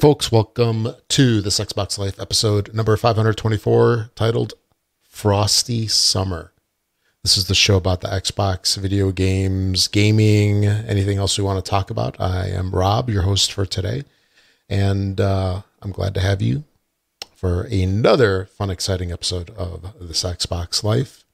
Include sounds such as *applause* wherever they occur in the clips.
Folks, welcome to this Xbox Life episode number 524 titled Frosty Summer. This is the show about the Xbox, video games, gaming, anything else we want to talk about. I am Rob, your host for today, and uh, I'm glad to have you for another fun, exciting episode of the Xbox Life.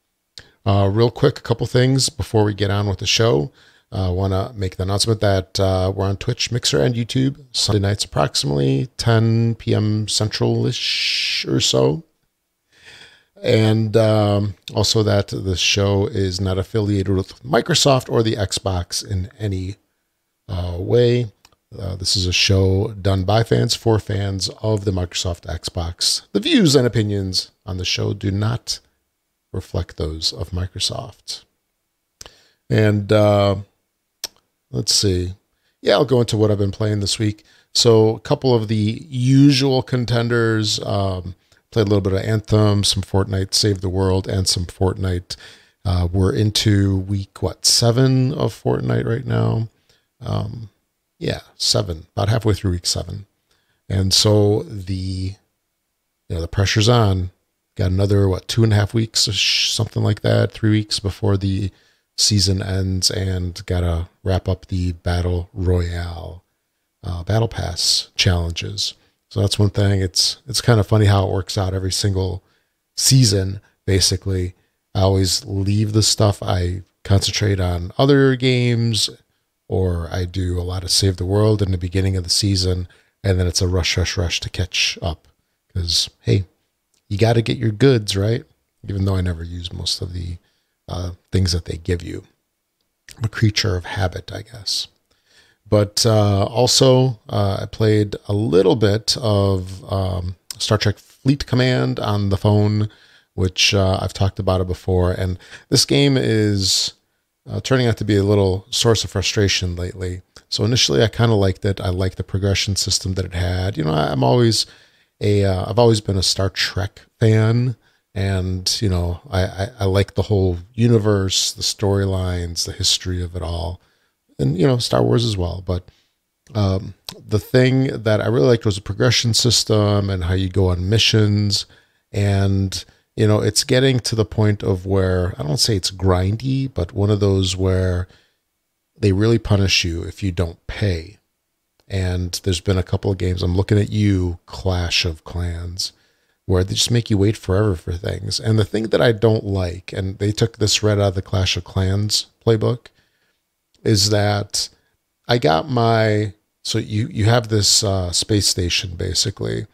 Uh, real quick, a couple things before we get on with the show. I uh, want to make the announcement that uh, we're on Twitch, Mixer, and YouTube Sunday nights, approximately 10 p.m. Central ish or so. And um, also that the show is not affiliated with Microsoft or the Xbox in any uh, way. Uh, this is a show done by fans for fans of the Microsoft Xbox. The views and opinions on the show do not reflect those of Microsoft. And uh, let's see. Yeah, I'll go into what I've been playing this week. So, a couple of the usual contenders. Um, played a little bit of Anthem, some Fortnite Save the World, and some Fortnite. Uh, we're into week, what, seven of Fortnite right now? Um, yeah, seven, about halfway through week seven. And so the, you know, the pressure's on. Got another, what, two and a half weeks, something like that, three weeks before the season ends and gotta wrap up the battle royale uh, battle pass challenges. So that's one thing. It's it's kind of funny how it works out every single season basically. I always leave the stuff i concentrate on other games or i do a lot of save the world in the beginning of the season and then it's a rush rush rush to catch up. Because hey you got to get your goods right? Even though i never use most of the uh, things that they give you. I'm a creature of habit, I guess. But uh, also, uh, I played a little bit of um, Star Trek Fleet Command on the phone, which uh, I've talked about it before. And this game is uh, turning out to be a little source of frustration lately. So initially, I kind of liked it. I liked the progression system that it had. You know, I'm always a have uh, always been a Star Trek fan and you know I, I, I like the whole universe the storylines the history of it all. And you know star wars as well. But um, the thing that i really liked was the progression system and how you go on missions. And you know it's getting to the point of where i don't say it's grindy but one of those where they really punish you if you don't pay. And there's been a couple of games. I'm looking at you clash of clans where they just make you wait forever for things. And the thing that I don't like, and they took this right out of the Clash of Clans playbook, is that I got my so you you have this uh, space station basically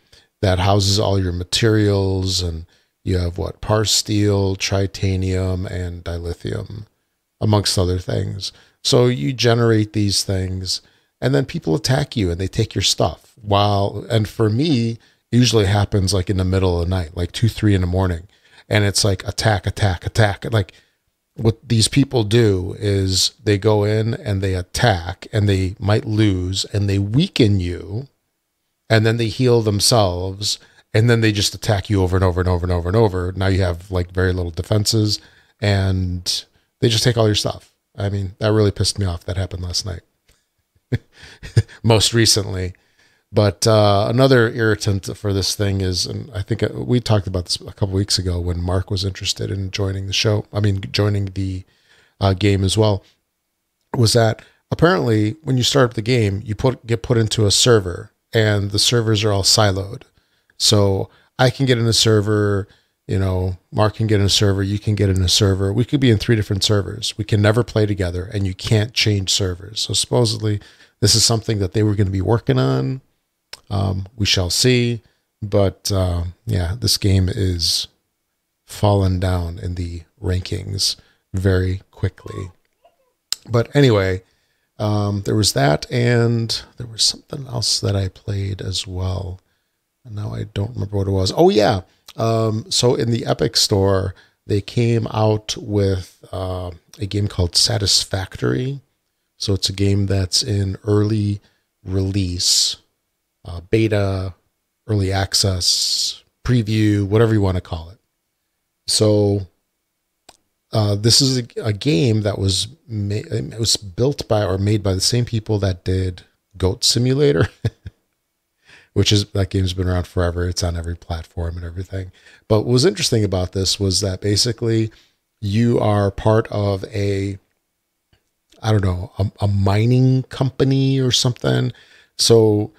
that houses all your materials and you have what parsteel, tritanium, and dilithium, amongst other things. So you generate these things, and then people attack you and they take your stuff. While and for me, usually happens like in the middle of the night, like two, three in the morning. And it's like attack, attack, attack. Like what these people do is they go in and they attack and they might lose and they weaken you and then they heal themselves and then they just attack you over and over and over and over and over. Now you have like very little defenses and they just take all your stuff. I mean, that really pissed me off. That happened last night. *laughs* Most recently, but uh, another irritant for this thing is, and I think uh, we talked about this a couple weeks ago when Mark was interested in joining the show. I mean, joining the uh, game as well. Was that apparently when you start up the game, you put get put into a server, and the servers are all siloed. So I can get in a server, you know, Mark can get in a server, you can get in a server. We could be in three different servers. We can never play together, and you can't change servers. So supposedly, this is something that they were going to be working on um, we shall see. But uh, yeah, this game is fallen down in the rankings very quickly. But anyway, um, there was that, and there was something else that I played as well. And now I don't remember what it was. Oh, yeah. Um, so in the Epic Store, they came out with uh, a game called Satisfactory. So it's a game that's in early release uh, beta, early access, preview, whatever you want to call it. So uh, this is a, a, game that was ma- it was built by or made by the same people that did Goat Simulator. *laughs* which is that game's been around forever. It's on every platform and everything. But what was interesting about this was that basically you are part of a I don't know, a, a mining company or something. So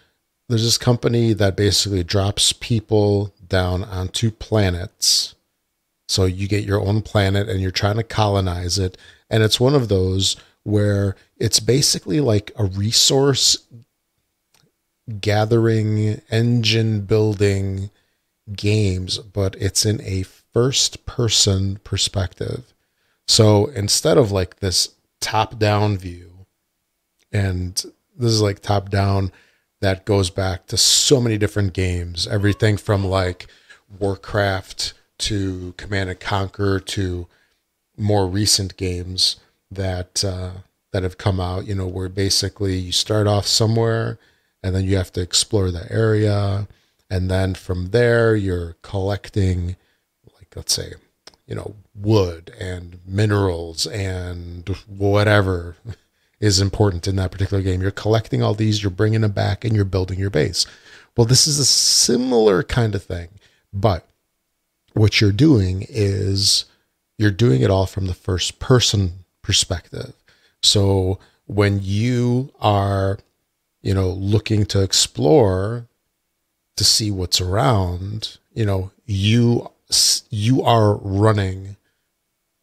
there's this company that basically drops people down onto planets. So you get your own planet and you're trying to colonize it. And it's one of those where it's basically like a resource gathering, engine building games, but it's in a first person perspective. So instead of like this top down view, and this is like top down that goes back to so many different games, everything from like Warcraft to Command and Conquer to more recent games that uh, that have come out. You know, where basically you start off somewhere and then you have to explore the area, and then from there you're collecting, like let's say, you know, wood and minerals and whatever is important in that particular game. You're collecting all these, you're bringing them back, and you're building your base. Well, this is a similar kind of thing, but what you're doing is you're doing it all from the first person perspective. So when you are, you know, looking to explore to see what's around, you know, you you are running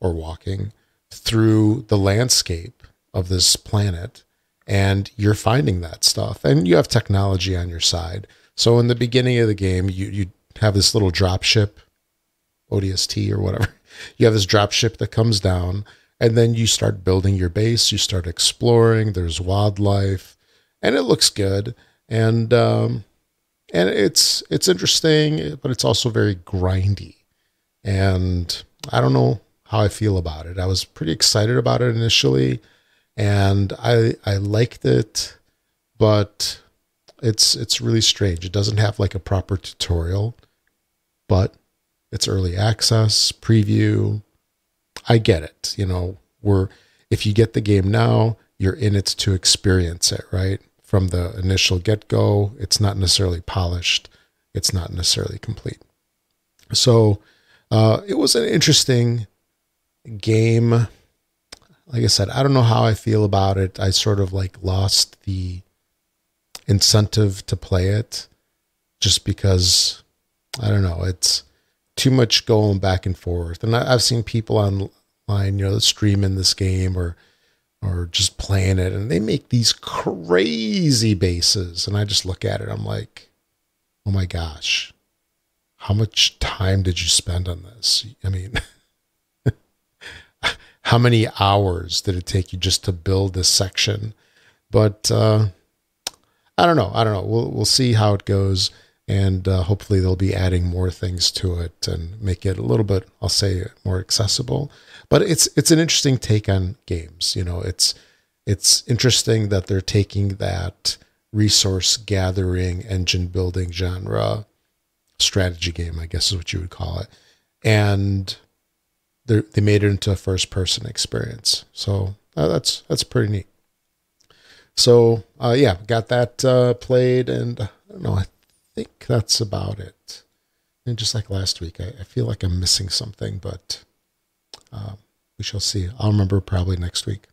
or walking through the landscape of this planet and you're finding that stuff and you have technology on your side. So in the beginning of the game, you you have this little drop ship ODST or whatever. *laughs* You have this drop ship that comes down and then you start building your base, you start exploring, there's wildlife and it looks good and um and it's it's interesting, but it's also very grindy. And I don't know how I feel about it. I was pretty excited about it initially, and I I liked it, but it's it's really strange. It doesn't have like a proper tutorial, but it's early access, preview. I get it. You know, we're if you get the game now, you're in it to experience it, right? From the initial get go, it's not necessarily polished, it's not necessarily complete. So uh, it was an interesting game. Like I said, I don't know how I feel about it. I sort of like lost the incentive to play it just because I don't know. It's too much going back and forth. And I, have seen people online, you know, streaming this game or or just playing it, and they make these crazy bases, and I just look at it. I'm like, oh my gosh, how much time did you spend on this? I mean, *laughs* how many hours did it take you just to build this section? But uh, I don't know. I don't know. We'll we'll see how it goes, and uh, hopefully they'll be adding more things to it and make it a little bit, I'll say, more accessible. But it's it's an interesting take on games. You know, it's it's interesting that they're taking that resource gathering, engine building genre strategy game, I guess is what you would call it. And they made it into a first person experience. So uh, that's that's pretty neat. So uh, yeah, got that uh, played, and uh, I don't know. I think that's about it. And just like last week, I, I feel like I'm missing something, but uh, we shall see. I'll remember probably next week.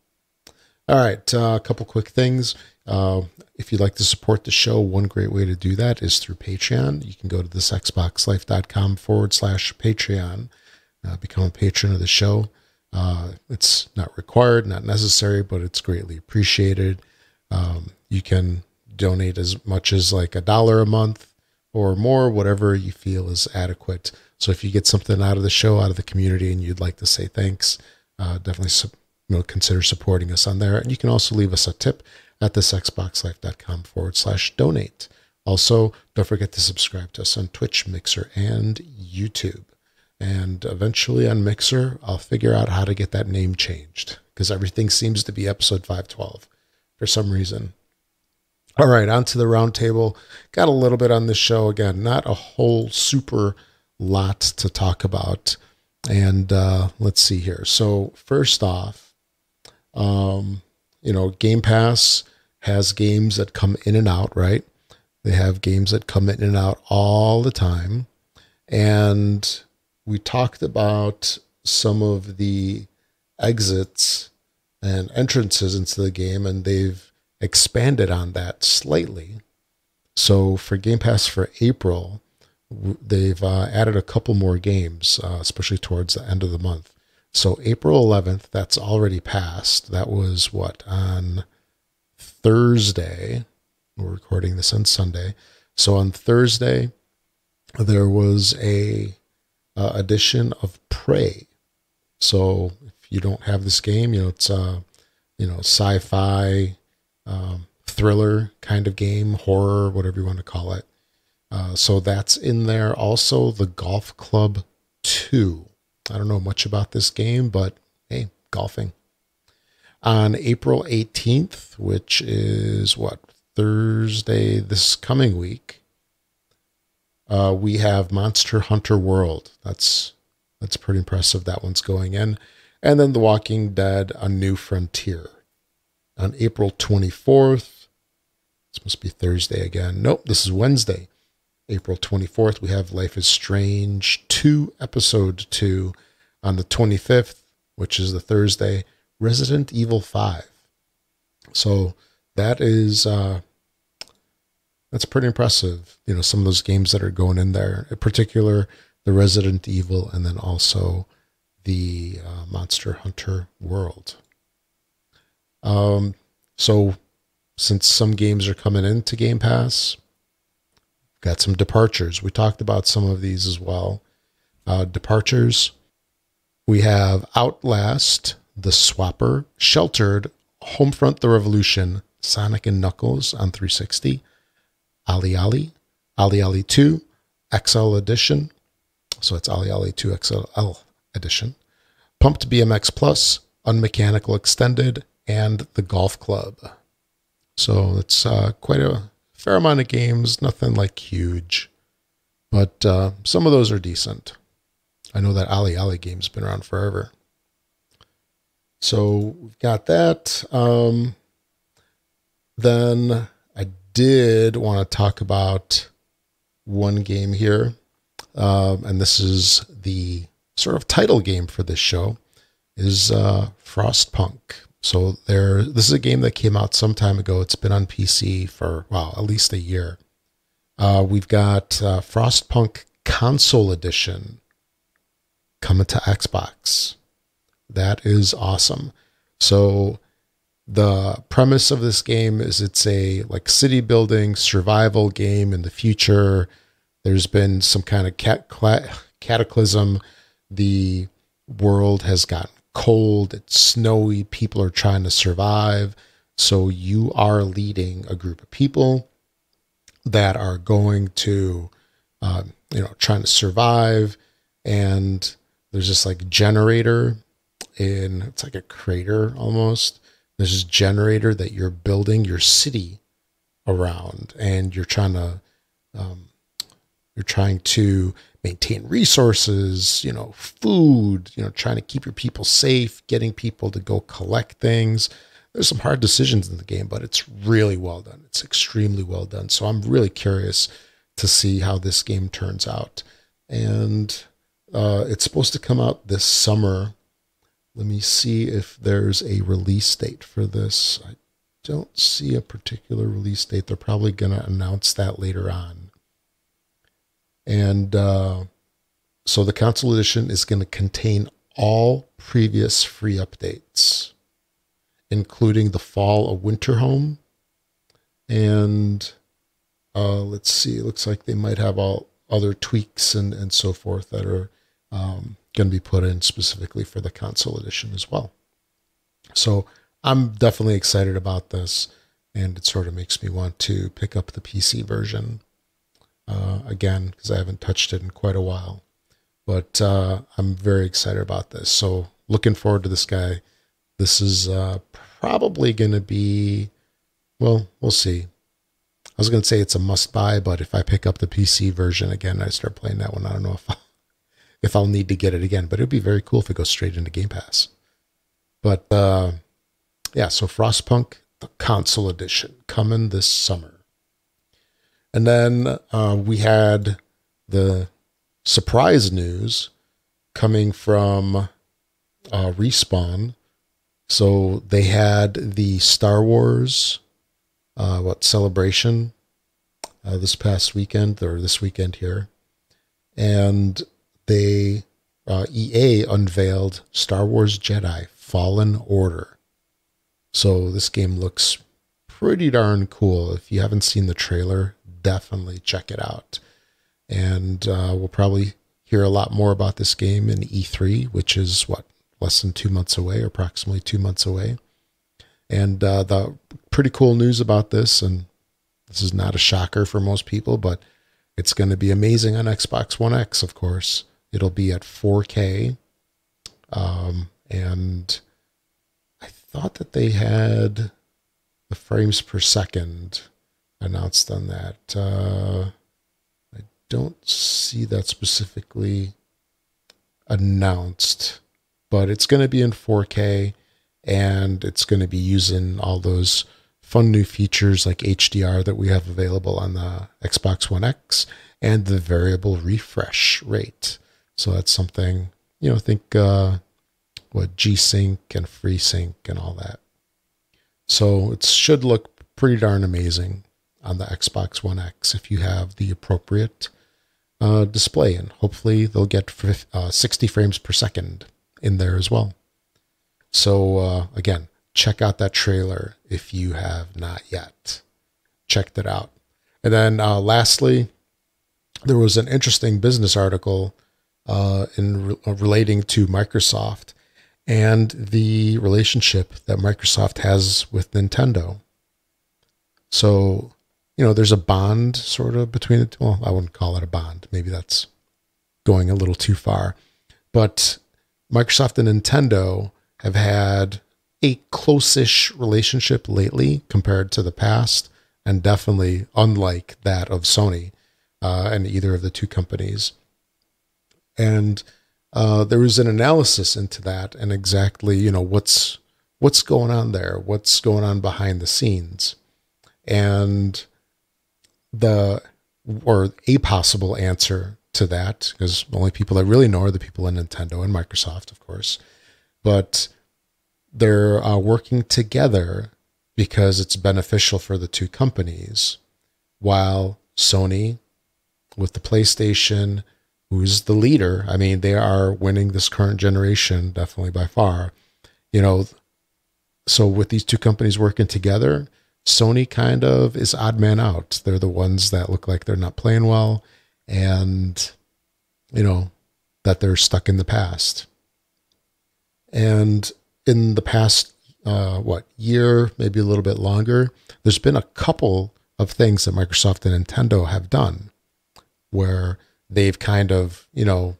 All right, uh, a couple quick things. Uh, if you'd like to support the show, one great way to do that is through Patreon. You can go to thisxboxlife.com forward slash Patreon, uh, become a patron of the show. Uh, it's not required, not necessary, but it's greatly appreciated. Um, you can donate as much as like a dollar a month or more, whatever you feel is adequate. So if you get something out of the show, out of the community, and you'd like to say thanks, uh, definitely you know, consider supporting us on there. And you can also leave us a tip at thisxboxlife.com forward slash donate. Also, don't forget to subscribe to us on Twitch, Mixer, and YouTube. And eventually on Mixer, I'll figure out how to get that name changed because everything seems to be episode 512 for some reason. All right, on to the roundtable. Got a little bit on this show. Again, not a whole super lot to talk about. And uh, let's see here. So, first off, um, you know, Game Pass has games that come in and out, right? They have games that come in and out all the time. And we talked about some of the exits and entrances into the game, and they've expanded on that slightly. So for Game Pass for April, they've uh, added a couple more games, uh, especially towards the end of the month. So April 11th, that's already passed. That was what on Thursday. We're recording this on Sunday. So on Thursday, there was a uh, edition of Prey. So if you don't have this game, you know it's a you know sci-fi um, thriller kind of game, horror, whatever you want to call it. Uh, so that's in there. Also, the Golf Club Two. I don't know much about this game, but hey, golfing. On April 18th, which is what Thursday this coming week, uh, we have Monster Hunter World. That's that's pretty impressive. That one's going in, and then The Walking Dead: A New Frontier on April 24th. This must be Thursday again. Nope, this is Wednesday. April 24th, we have Life is Strange 2, Episode 2. On the 25th, which is the Thursday, Resident Evil 5. So that is uh, that's pretty impressive. You know, some of those games that are going in there, in particular, the Resident Evil, and then also the uh, Monster Hunter World. Um, so since some games are coming into Game Pass, got some departures. We talked about some of these as well. Uh, departures. We have Outlast, The Swapper, Sheltered, Homefront: The Revolution, Sonic and Knuckles on 360, OlliOlli, Ali Ali Ali 2, XL Edition. So it's OlliOlli 2 XL Edition. Pumped BMX Plus, Unmechanical Extended, and The Golf Club. So it's uh, quite a fair amount of games, nothing like huge, but uh, some of those are decent. I know that OlliOlli game's been around forever. So we've got that. Um, then did want to talk about one game here, um, and this is the sort of title game for this show, is uh, Frostpunk. So there, this is a game that came out some time ago. It's been on PC for well, at least a year. Uh, we've got uh, Frostpunk Console Edition coming to Xbox. That is awesome. So the premise of this game is it's a like city building survival game in the future. There's been some kind of cat- cataclysm. The world has gotten cold. It's snowy. People are trying to survive. So you are leading a group of people that are going to uh, you know trying to survive. And there's this like generator in it's like a crater almost there's this generator that you're building your city around, and you're trying to um, you're trying to maintain resources, you know, food, you know, trying to keep your people safe, getting people to go collect things. There's some hard decisions in the game, but it's really well done. It's extremely well done. So I'm really curious to see how this game turns out. And uh, it's supposed to come out this summer let me see if there's a release date for this. I don't see a particular release date. They're probably going to announce that later on. And uh, so the console edition is going to contain all previous free updates, including the fall of Winterhome. And uh, let's see, it looks like they might have all other tweaks and, and so forth that are um, going to be put in specifically for the console edition as well. So I'm definitely excited about this, and it sort of makes me want to pick up the PC version uh, again because I haven't touched it in quite a while. But uh, I'm very excited about this. So looking forward to this guy. This is uh, probably going to be, well, we'll see. I was going to say it's a must buy, but if I pick up the PC version again, I start playing that one. I don't know if I'll if I'll need to get it again. But it'd be very cool if it goes straight into Game Pass. But uh, yeah, so Frostpunk, the console edition, coming this summer. And then uh, we had the surprise news coming from uh, Respawn. So they had the Star Wars, uh, what celebration uh, this past weekend or this weekend here, and they uh, EA unveiled Star Wars Jedi Fallen Order. So this game looks pretty darn cool. If you haven't seen the trailer, definitely check it out. And uh, we'll probably hear a lot more about this game in E3, which is what less than two months away, approximately two months away. And uh, the pretty cool news about this, and this is not a shocker for most people, but it's going to be amazing on Xbox One X, of course. It'll be at 4K. Um, and I thought that they had the frames per second announced on that. Uh, I don't see that specifically announced, but it's going to be in 4K and it's going to be using all those fun new features like HDR that we have available on the Xbox One X and the variable refresh rate. So that's something, you know, think uh, what G Sync and FreeSync and all that. So it should look pretty darn amazing on the Xbox One X if you have the appropriate uh, display. And hopefully they'll get uh, 60 frames per second in there as well. So uh, again, check out that trailer if you have not yet checked it out. And then uh, lastly, there was an interesting business article uh, in re- relating to Microsoft and the relationship that Microsoft has with Nintendo. So, you know, there's a bond sort of between it. Well, I wouldn't call it a bond. Maybe that's going a little too far. But Microsoft and Nintendo have had a close-ish relationship lately compared to the past, and definitely unlike that of Sony uh, and either of the two companies. And uh, there was an analysis into that and exactly you know what's what's going on there, what's going on behind the scenes, and the or a possible answer to that because only people that really know are the people in Nintendo and Microsoft, of course, but they're uh, working together because it's beneficial for the two companies, while Sony with the PlayStation who's the leader. I mean, they are winning this current generation definitely by far. You know, so with these two companies working together, Sony kind of is odd man out. They're the ones that look like they're not playing well and you know that they're stuck in the past. And in the past uh, what year, maybe a little bit longer, there's been a couple of things that Microsoft and Nintendo have done where they've kind of, you know,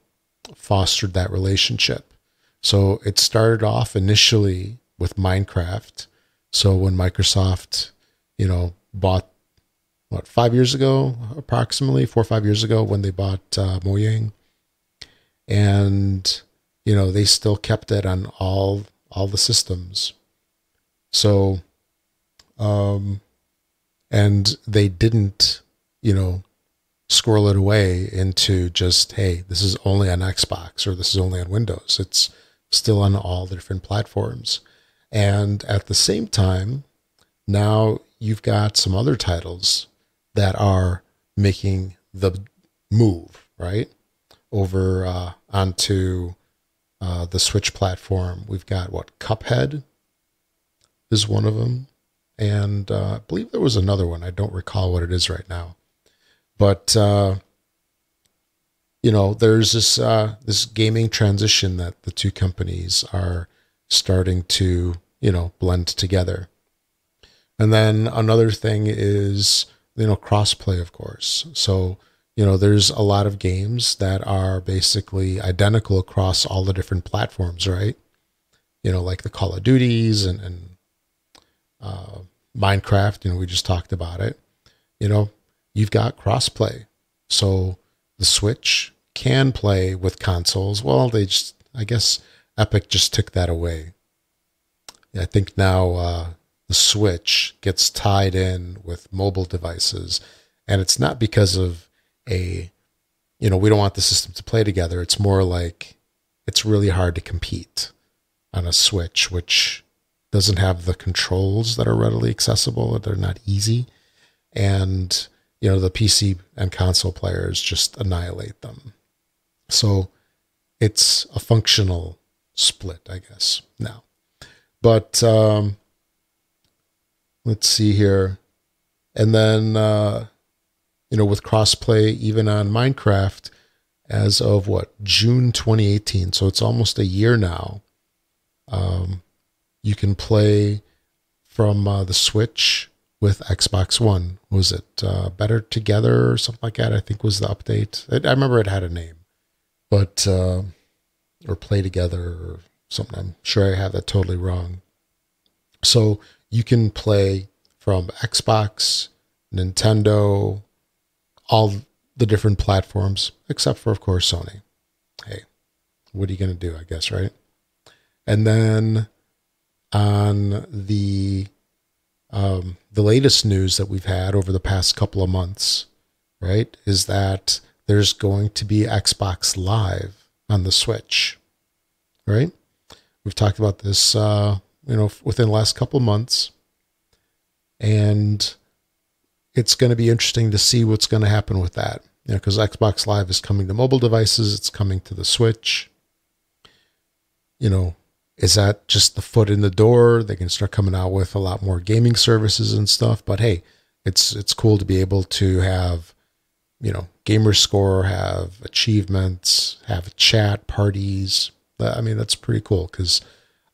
fostered that relationship. So it started off initially with Minecraft. So when Microsoft, you know, bought what five years ago, approximately four or five years ago, when they bought uh, Mojang, and you know they still kept it on all all the systems. So, um, and they didn't, you know, squirrel it away into just, hey, this is only on Xbox or this is only on Windows. It's still on all the different platforms. And at the same time, now you've got some other titles that are making the move, right? Over uh, onto uh, the Switch platform. We've got what? Cuphead is one of them. And uh, I believe there was another one. I don't recall what it is right now. But uh, you know, there's this uh, this gaming transition that the two companies are starting to you know blend together. And then another thing is you know crossplay, of course. So you know, there's a lot of games that are basically identical across all the different platforms, right? You know, like the Call of Duties and, and uh, Minecraft. You know, we just talked about it. You know, you've got crossplay. So the Switch can play with consoles. Well, they just, I guess Epic just took that away. I think now uh, the Switch gets tied in with mobile devices And it's not because of a, you know, we don't want the system to play together. It's more like it's really hard to compete on a Switch, which doesn't have the controls that are readily accessible. They're not easy. And, you know, the PC and console players just annihilate them. So it's a functional split, I guess, now. But um, let's see here. And then, uh, you know, with crossplay even on Minecraft as of what, June 2018. So it's almost a year now. Um, you can play from uh, the Switch with Xbox One. Was it uh, Better Together or something like that? I think was the update. I, remember it had a name, but uh, or Play Together or something. I'm sure I have that totally wrong. So you can play from Xbox, Nintendo, all the different platforms, except for, of course, Sony. Hey, what are you going to do? I guess, right? And then on the um, the latest news that we've had over the past couple of months, right, is that there's going to be Xbox Live on the Switch, right? We've talked about this, uh, you know, within the last couple of months, and it's going to be interesting to see what's going to happen with that. You know, because Xbox Live is coming to mobile devices, it's coming to the Switch. You know, is that just the foot in the door? They can start coming out with a lot more gaming services and stuff. But hey, it's it's cool to be able to have, you know, gamer score, have achievements, have chat parties. I mean, that's pretty cool because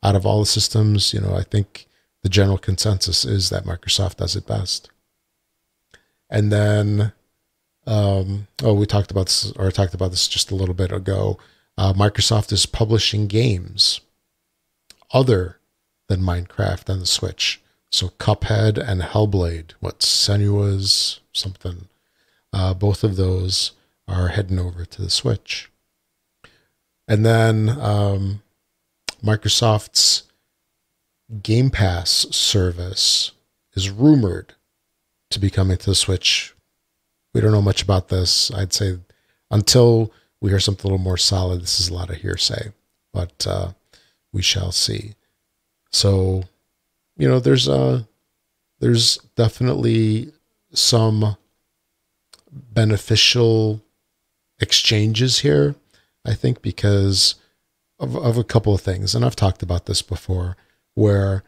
out of all the systems, you know, I think the general consensus is that Microsoft does it best. And then, um, oh, we talked about this, or I talked about this just a little bit ago. Uh, Microsoft is publishing games other than Minecraft and the Switch. So Cuphead and Hellblade, what Senua's something, uh, both of those are heading over to the Switch. And then um, Microsoft's Game Pass service is rumored to be coming to the Switch. We don't know much about this. I'd say until we hear something a little more solid, this is a lot of hearsay. But uh, we shall see. So, you know, there's a there's definitely some beneficial exchanges here, I think, because of, of a couple of things. And I've talked about this before, where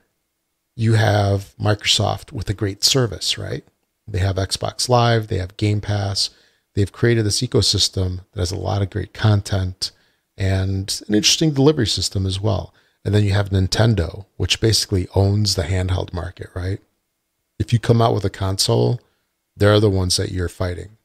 you have Microsoft with a great service, right? They have Xbox Live, they have Game Pass. They've created this ecosystem that has a lot of great content and an interesting delivery system as well. And then you have Nintendo, which basically owns the handheld market, right? If you come out with a console, they're the ones that you're fighting.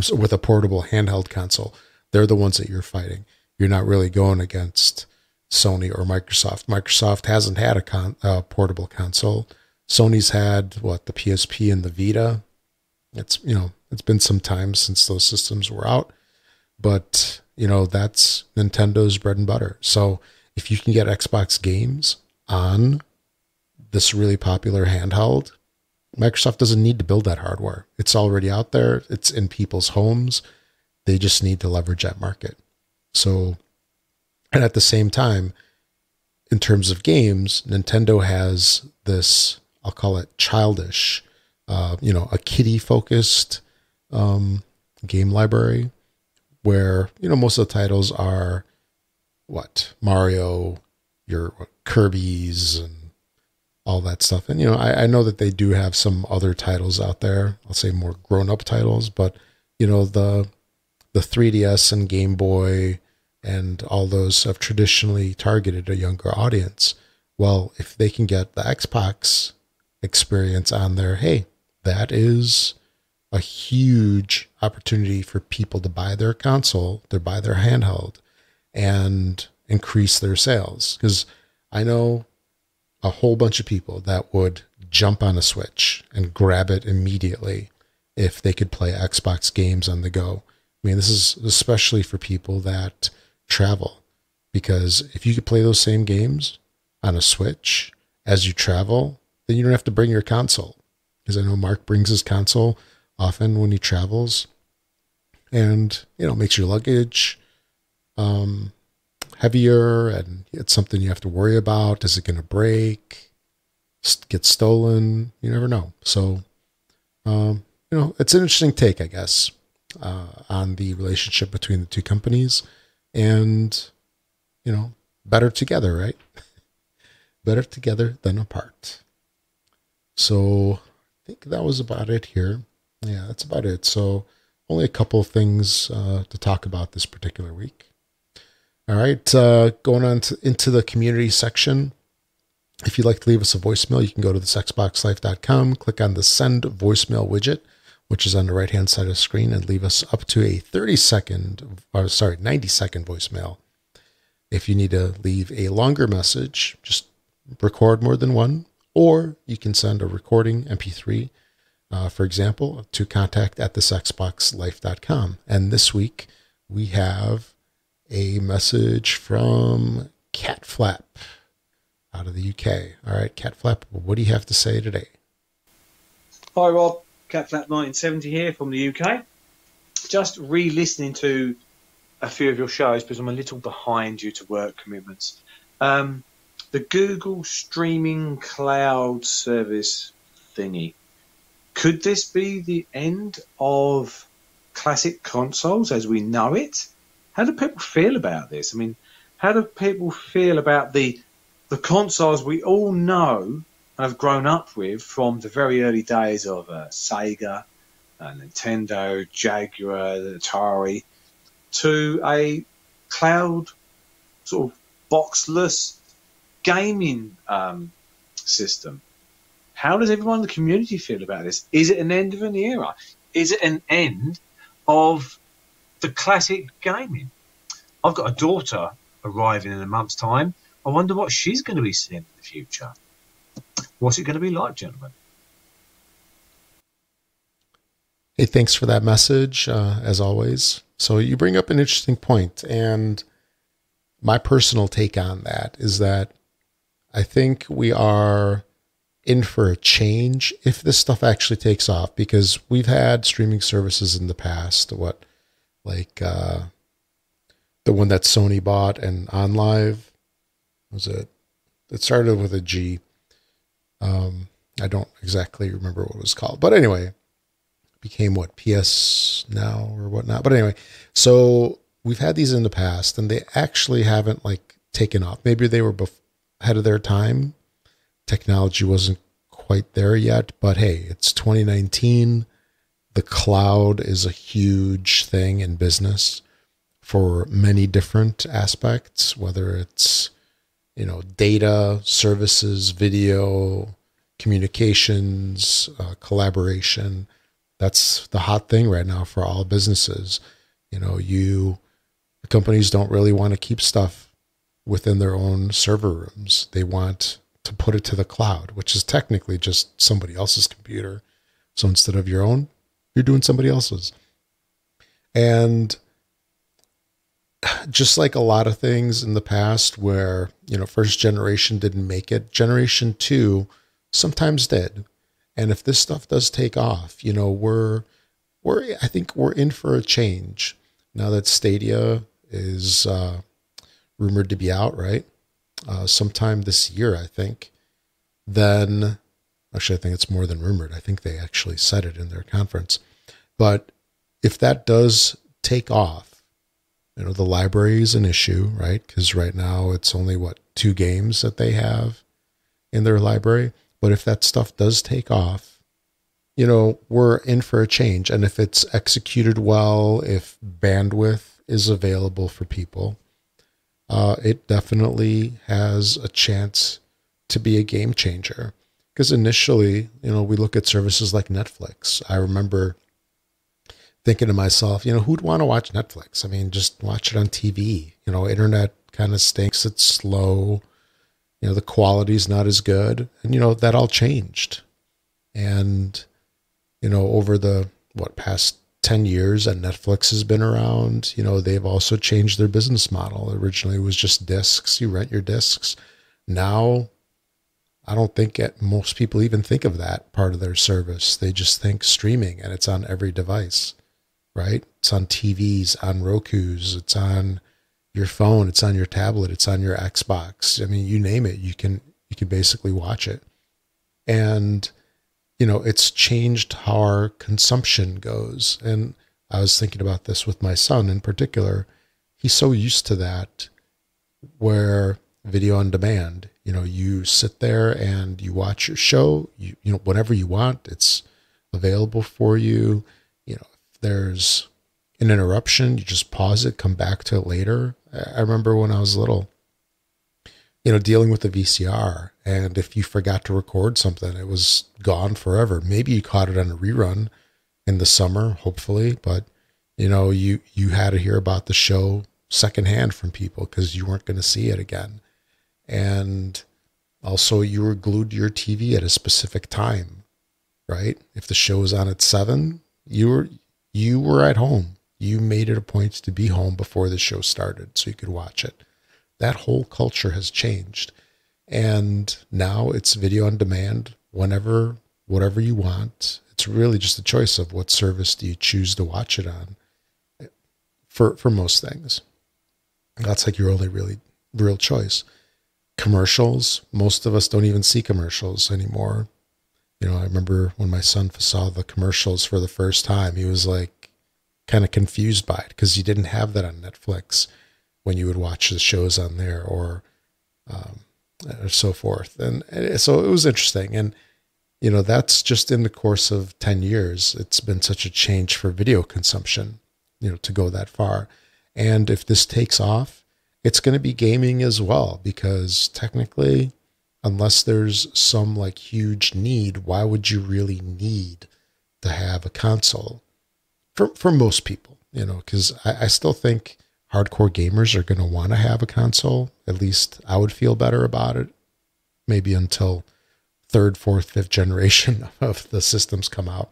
So with a portable handheld console, they're the ones that you're fighting. You're not really going against Sony or Microsoft. Microsoft hasn't had a con- portable console. Sony's had what the PSP and the Vita. It's you know it's been some time since those systems were out, but you know that's Nintendo's bread and butter. So if you can get Xbox games on this really popular handheld, Microsoft doesn't need to build that hardware. It's already out there. It's in people's homes. They just need to leverage that market. So, and at the same time, in terms of games, Nintendo has this, I'll call it childish, uh, you know, a kiddie focused um, game library where, you know, most of the titles are what Mario, your Kirby's, and all that stuff. And you know, I, I know that they do have some other titles out there. I'll say more grown up titles, but you know the the 3DS and Game Boy and all those have traditionally targeted a younger audience. Well, if they can get the Xbox experience on there, hey, that is a huge opportunity for people to buy their console, to buy their handheld, and increase their sales. Because I know a whole bunch of people that would jump on a Switch and grab it immediately if they could play Xbox games on the go. I mean, this is especially for people that travel. Because if you could play those same games on a Switch as you travel, then you don't have to bring your console. Because I know Mark brings his console often when he travels, and you know makes your luggage um, heavier, and it's something you have to worry about. Is it going to break? Get stolen? You never know. So, um, you know, it's an interesting take, I guess, uh, on the relationship between the two companies, and you know, better together, right? *laughs* better together than apart. So I think that was about it here. Yeah, that's about it. So only a couple of things uh, to talk about this particular week. All right, uh, going on to, into the community section. If you'd like to leave us a voicemail, you can go to thisxboxlife.com, click on the send voicemail widget, which is on the right hand side of the screen, and leave us up to a 30 second, or sorry, 90 second voicemail. If you need to leave a longer message, just record more than one, or you can send a recording MP3, uh, for example, to contact at thisxboxlife.com. And this week we have a message from Catflap out of the UK. All right, Catflap, what do you have to say today? Hi, Rob. Catflap 1970 here from the UK. Just re listening to a few of your shows because I'm a little behind due to work commitments. Um, the Google streaming cloud service thingy. Could this be the end of classic consoles as we know it? How do people feel about this? I mean, how do people feel about the the consoles we all know and have grown up with from the very early days of uh, Sega, uh, Nintendo, Jaguar, Atari, to a cloud sort of boxless gaming um, system. How does everyone in the community feel about this? Is it an end of an era? Is it an end of the classic gaming? I've got a daughter arriving in a month's time. I wonder what she's going to be seeing in the future. What's it going to be like, gentlemen? Hey, thanks for that message, uh, as always. So, you bring up an interesting point, and my personal take on that is that I think we are in for a change if this stuff actually takes off because we've had streaming services in the past. What, like uh, the one that Sony bought and OnLive was it? It started with a G. Um, I don't exactly remember what it was called, but anyway, became what PS Now or whatnot. But anyway, so we've had these in the past, and they actually haven't like taken off. Maybe they were before ahead of their time. Technology wasn't quite there yet, but hey, it's 2019. The cloud is a huge thing in business for many different aspects, whether it's you know data, services, video, communications, uh, collaboration. That's the hot thing right now for all businesses. You know, you companies don't really want to keep stuff within their own server rooms. They want to put it to the cloud, which is technically just somebody else's computer. So instead of your own, you're doing somebody else's. And just like a lot of things in the past where, you know, first generation didn't make it, generation two sometimes did. And if this stuff does take off, you know, we're we're I think we're in for a change now that Stadia is uh, rumored to be out, right? Uh, sometime this year, I think. Then, actually, I think it's more than rumored. I think they actually said it in their conference. But if that does take off, you know, the library is an issue, right? Because right now it's only what two games that they have in their library. But if that stuff does take off, you know, we're in for a change. And if it's executed well, if bandwidth is available for people, uh, it definitely has a chance to be a game changer. Because initially, you know, we look at services like Netflix. I remember thinking to myself, you know, who'd want to watch Netflix? I mean, just watch it on TV. You know, internet kind of stinks. It's slow. You know, the quality's not as good. And, you know, that all changed. And, you know, over the, what, past 10 years and Netflix has been around, you know, they've also changed their business model. Originally it was just discs, you rent your discs. Now I don't think it, most people even think of that part of their service. They just think streaming and it's on every device, right? It's on TVs, on Roku's, it's on your phone, it's on your tablet, it's on your Xbox. I mean, you name it, you can you can basically watch it. And you know, it's changed how our consumption goes. And I was thinking about this with my son in particular. He's so used to that where video on demand, you know, you sit there and you watch your show, you, you know, whenever you want, it's available for you. You know, if there's an interruption, you just pause it, come back to it later. I remember when I was little, you know, dealing with the VCR, and if you forgot to record something, it was gone forever. Maybe you caught it on a rerun in the summer, hopefully, but you know, you you had to hear about the show secondhand from people because you weren't going to see it again. And also, you were glued to your TV at a specific time, right? If the show was on at seven, you were you were at home. You made it a point to be home before the show started so you could watch it. That whole culture has changed. And now it's video on demand whenever, whatever you want. It's really just a choice of what service do you choose to watch it on for, for most things. That's like your only really real choice. Commercials, most of us don't even see commercials anymore. You know, I remember when my son saw the commercials for the first time, he was like kind of confused by it because you didn't have that on Netflix when you would watch the shows on there or, um, or so forth. And, and so it was interesting. And, you know, that's just in the course of 10 years. It's been such a change for video consumption, you know, to go that far. And if this takes off, it's going to be gaming as well, because technically, unless there's some like huge need, why would you really need to have a console? For, for most people, you know, because I, I still think hardcore gamers are going to want to have a console. At least I would feel better about it. Maybe until third, fourth, fifth generation *laughs* of the systems come out.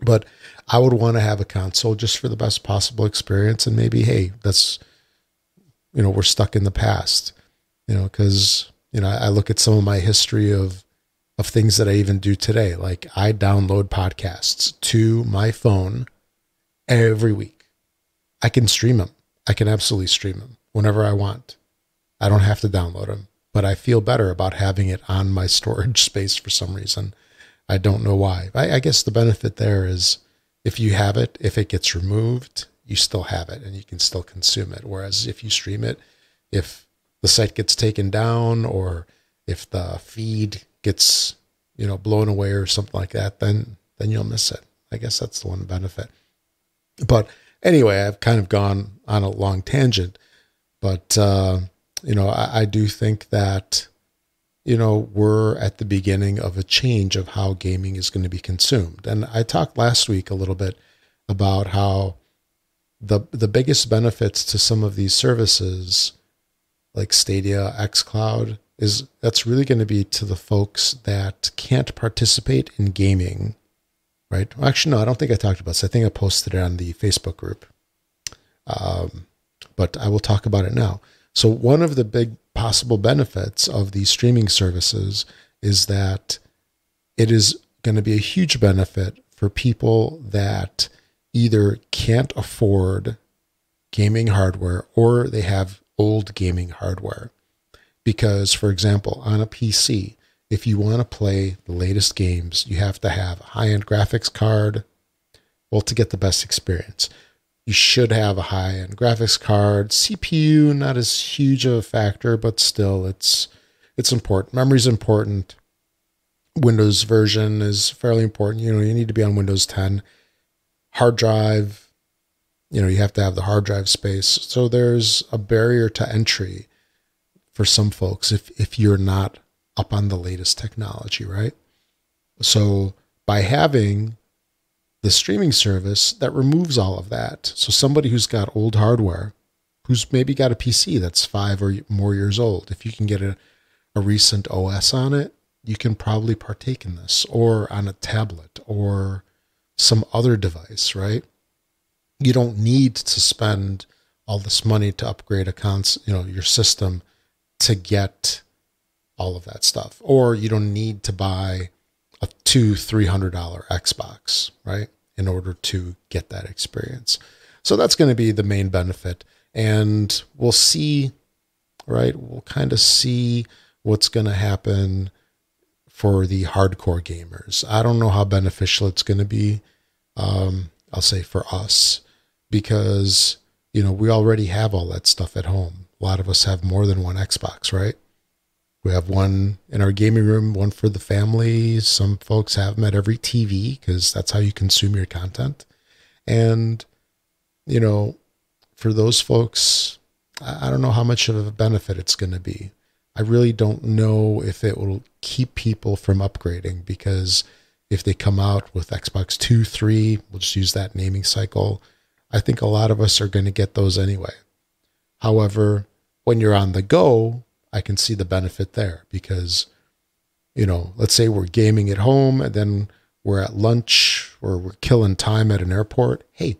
But I would want to have a console just for the best possible experience. And maybe, hey, that's, you know, we're stuck in the past, you know, because, you know, I look at some of my history of, of things that I even do today. Like I download podcasts to my phone every week. I can stream them. I can absolutely stream them whenever I want. I don't have to download them, but I feel better about having it on my storage *laughs* space for some reason. I don't know why. I, I, guess the benefit there is if you have it, if it gets removed, you still have it and you can still consume it. Whereas if you stream it, if the site gets taken down or if the feed gets you know blown away or something like that, then then you'll miss it. I guess that's the one benefit. But anyway, I've kind of gone on a long tangent, but uh, you know I, I do think that you know, we're at the beginning of a change of how gaming is going to be consumed. And I talked last week a little bit about how the the biggest benefits to some of these services like Stadia, xCloud is that's really going to be to the folks that can't participate in gaming, right? Well, actually, no, I don't think I talked about this. I think I posted it on the Facebook group, um, but I will talk about it now. So one of the big possible benefits of these streaming services is that it is going to be a huge benefit for people that either can't afford gaming hardware or they have old gaming hardware. Because, for example, on a PC, if you want to play the latest games, you have to have a high end graphics card, well, to get the best experience you should have a high end graphics card. CPU not as huge of a factor, but still it's it's important. Memory's important. Windows version is fairly important. You know, you need to be on Windows 10. Hard drive, you know, you have to have the hard drive space. So there's a barrier to entry for some folks if if you're not up on the latest technology, right? So by having the streaming service that removes all of that. So somebody who's got old hardware, who's maybe got a PC that's five or more years old, if you can get a, a recent OS on it, you can probably partake in this or on a tablet or some other device, right? You don't need to spend all this money to upgrade a cons, you know, your system to get all of that stuff. Or you don't need to buy a two, three hundred dollar Xbox, right? In order to get that experience. So that's going to be the main benefit. And we'll see, right? We'll kind of see what's going to happen for the hardcore gamers. I don't know how beneficial it's going to be. Um, I'll say for us, because, you know, we already have all that stuff at home. A lot of us have more than one Xbox, right? We have one in our gaming room, one for the family. Some folks have them at every TV because that's how you consume your content. And, you know, for those folks, I don't know how much of a benefit it's going to be. I really don't know if it will keep people from upgrading because if they come out with Xbox 2, 3, we'll just use that naming cycle, I think a lot of us are going to get those anyway. However, when you're on the go, I can see the benefit there because, you know, let's say we're gaming at home and then we're at lunch or we're killing time at an airport. Hey,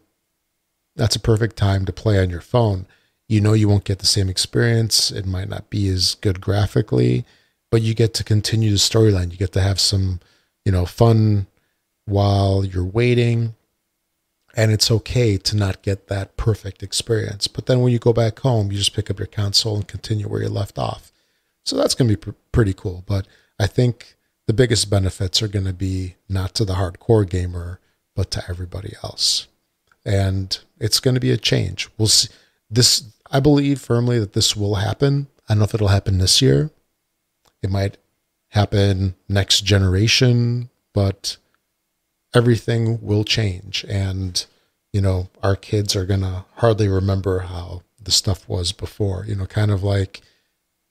that's a perfect time to play on your phone. You know, you won't get the same experience. It might not be as good graphically, but you get to continue the storyline. You get to have some, you know, fun while you're waiting. And it's okay to not get that perfect experience. But then when you go back home, you just pick up your console and continue where you left off. So that's going to be pr- pretty cool. But I think the biggest benefits are going to be not to the hardcore gamer, but to everybody else. And it's going to be a change. We'll see. This, I believe firmly that this will happen. I don't know if it'll happen this year. It might happen next generation, but everything will change. And, you know, our kids are going to hardly remember how the stuff was before, you know, kind of like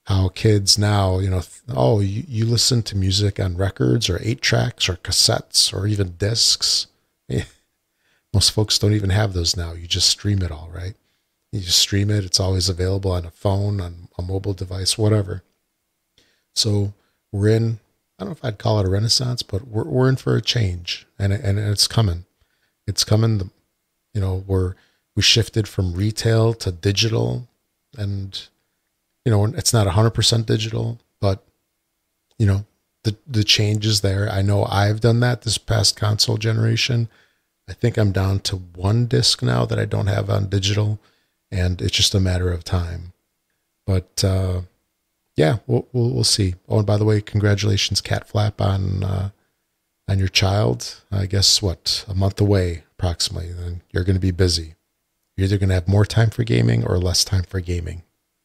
how kids now, you know, oh, you, you listen to music on records or eight tracks or cassettes or even discs. *laughs* Most folks don't even have those now. You just stream it all, right? You just stream it. It's always available on a phone, on a mobile device, whatever. So we're in, I don't know if I'd call it a renaissance, but we're, we're in for a change and, and it's coming. It's coming. The, you know, we're, we shifted from retail to digital and, you know, it's not 100% digital, but, you know, the, the change is there. I know I've done that this past console generation. I think I'm down to one disc now that I don't have on digital, and it's just a matter of time. But uh, yeah, we'll, we'll, we'll see. Oh, and by the way, congratulations, Cat Flap, on uh, on your child. I guess what a month away approximately. Then you're going to be busy. You're either going to have more time for gaming or less time for gaming.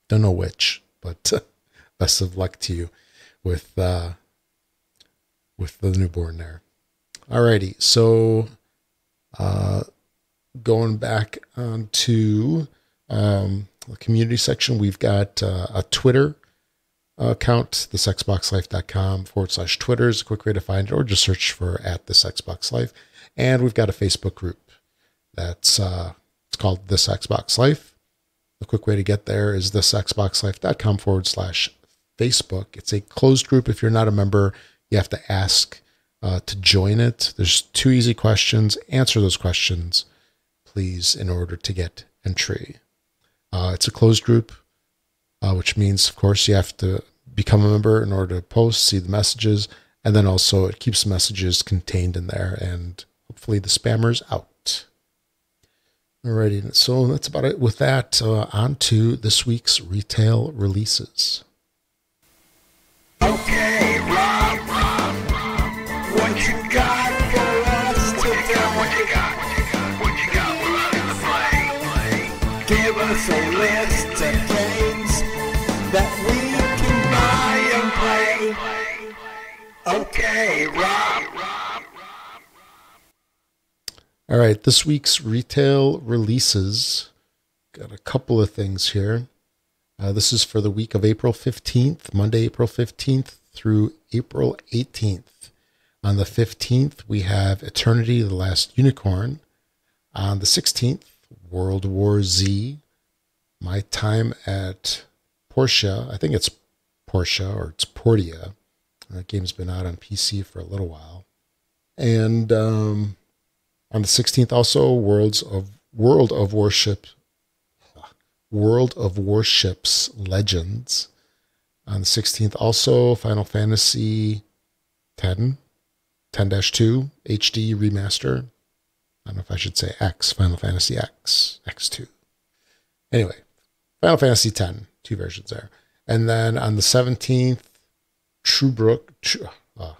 Don't know which, but *laughs* best of luck to you with uh, with the newborn there. Alrighty, so uh, going back onto um, the community section, we've got uh, a Twitter account, thisxboxlife.com forward slash Twitter is a quick way to find it, or just search for at this Xbox Life. And we've got a Facebook group that's uh, it's called This Xbox Life. The quick way to get there is thisxboxlife.com forward slash Facebook. It's a closed group. If you're not a member, you have to ask uh, to join it. There's two easy questions. Answer those questions, please, in order to get entry. Uh, it's a closed group, uh, which means, of course, you have to become a member in order to post, see the messages, and then also it keeps messages contained in there and hopefully the spammers out. Alrighty, so that's about it. With that, uh, on to this week's retail releases. Okay, Okay, Rob. All right, this week's retail releases. Got a couple of things here. Uh, this is for the week of April 15th, Monday, April 15th through April 18th. On the 15th, we have Eternity, the Last Unicorn. On the 16th, World War Z. My Time at Portia. I think it's Portia or it's Portia. That game's been out on PC for a little while. And um, on the 16th, also Worlds of World of Worship, World of Warships Legends. On the 16th, also Final Fantasy 10, 10 2 HD remaster. I don't know if I should say X, Final Fantasy X, X2. Anyway, Final Fantasy 10, two versions there. And then on the 17th, Truebrook, Tr- uh.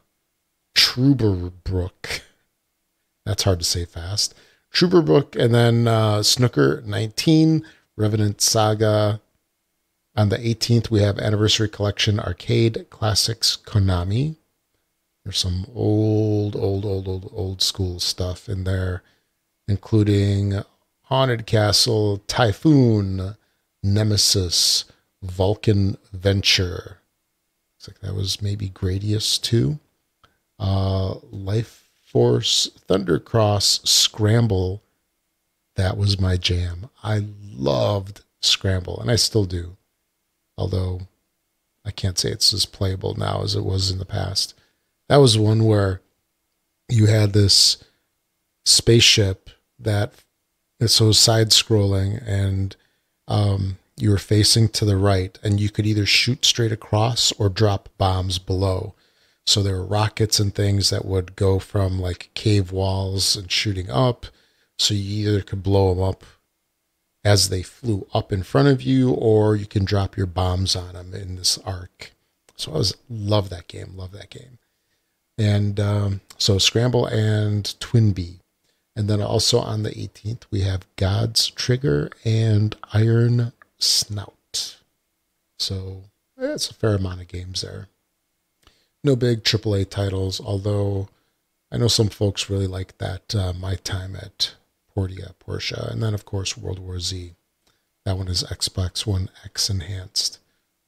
That's hard to say fast. Truberbrook, and then uh, Snooker 19, Revenant Saga. On the 18th, we have Anniversary Collection Arcade Classics Konami. There's some old, old, old, old, old school stuff in there, including Haunted Castle, Typhoon, Nemesis, Vulcan Venture. Looks like that was maybe Gradius 2. Uh, Life Force Thundercross Scramble. That was my jam. I loved Scramble, and I still do. Although I can't say it's as playable now as it was in the past. That was one where you had this spaceship that so side scrolling and um, you were facing to the right and you could either shoot straight across or drop bombs below. So there were rockets and things that would go from like cave walls and shooting up. So you either could blow them up as they flew up in front of you or you can drop your bombs on them in this arc. So i was love that game love that game. And um, so scramble and Twin twinbee and then also on the 18th, we have God's Trigger and Iron Snout. So it's a fair amount of games there. No big AAA titles, although I know some folks really like that uh, My Time at Portia, Portia. And then, of course, World War Z. That one is Xbox One X enhanced.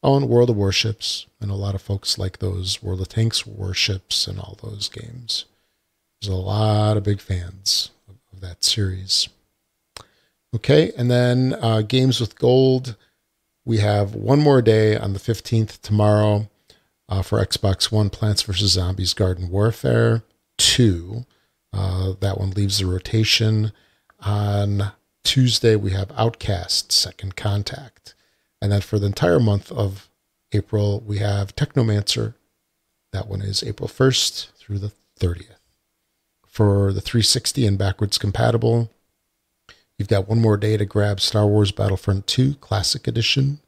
Oh, and World of Warships. And a lot of folks like those World of Tanks Warships and all those games. There's a lot of big fans of that series. Okay, and then uh, Games with Gold. We have one more day on the 15th tomorrow uh, for Xbox One Plants vs. Zombies Garden Warfare 2. Uh, that one leaves the rotation. On Tuesday, we have Outcast Second Contact. And then for the entire month of April, we have Technomancer. That one is April 1st through the 30th for the 360 and backwards compatible. You've got one more day to grab Star Wars Battlefront 2 Classic Edition.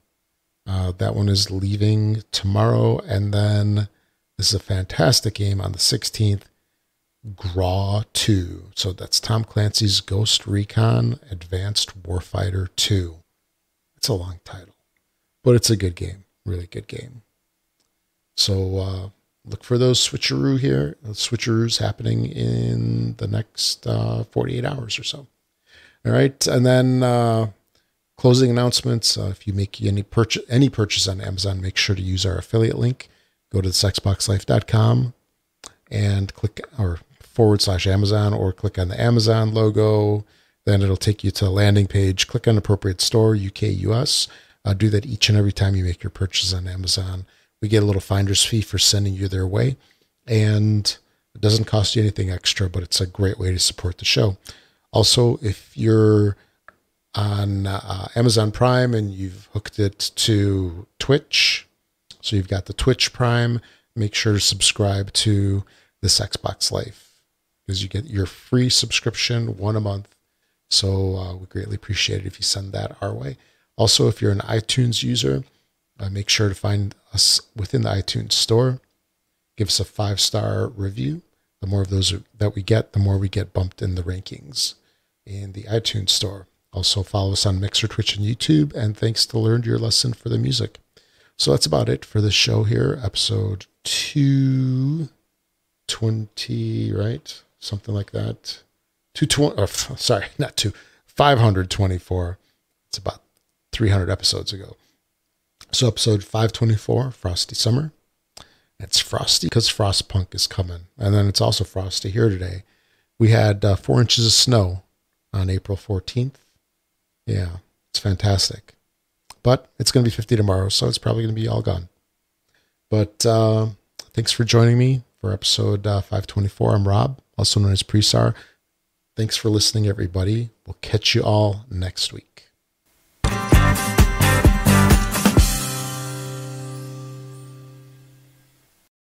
Uh, that one is leaving tomorrow. And then this is a fantastic game on the 16th Graw 2. So that's Tom Clancy's Ghost Recon Advanced Warfighter 2. It's a long title, but it's a good game. Really good game. So, uh, look for those switcheroo here, switcheroos happening in the next uh, 48 hours or so. All right, and then uh, closing announcements. Uh, if you make any purchase any purchase on Amazon, make sure to use our affiliate link. Go to thisxboxlife.com and click or forward slash Amazon or click on the Amazon logo. Then it'll take you to a landing page. Click on appropriate store, UK, US. Uh, do that each and every time you make your purchase on Amazon. We get a little finder's fee for sending you their way. And it doesn't cost you anything extra, but it's a great way to support the show. Also, if you're on uh, Amazon Prime and you've hooked it to Twitch, so you've got the Twitch Prime, make sure to subscribe to this Xbox Life because you get your free subscription one a month. So uh, we greatly appreciate it if you send that our way. Also, if you're an iTunes user, uh, make sure to find us within the iTunes store. Give us a five star review. The more of those that we get, the more we get bumped in the rankings in the iTunes store. Also, follow us on Mixer, Twitch, and YouTube. And thanks to Learned Your Lesson for the music. So that's about it for this show here, episode 220, right? Something like that. 220, or *laughs* sorry, not two, 524. It's about 300 episodes ago. So, episode 524, Frosty Summer. It's frosty because Frostpunk is coming. And then it's also frosty here today. We had uh, four inches of snow on April 14th. Yeah, it's fantastic. But it's going to be 50 tomorrow, so it's probably going to be all gone. But uh, thanks for joining me for episode uh, 524. I'm Rob, also known as Presar. Thanks for listening, everybody. We'll catch you all next week.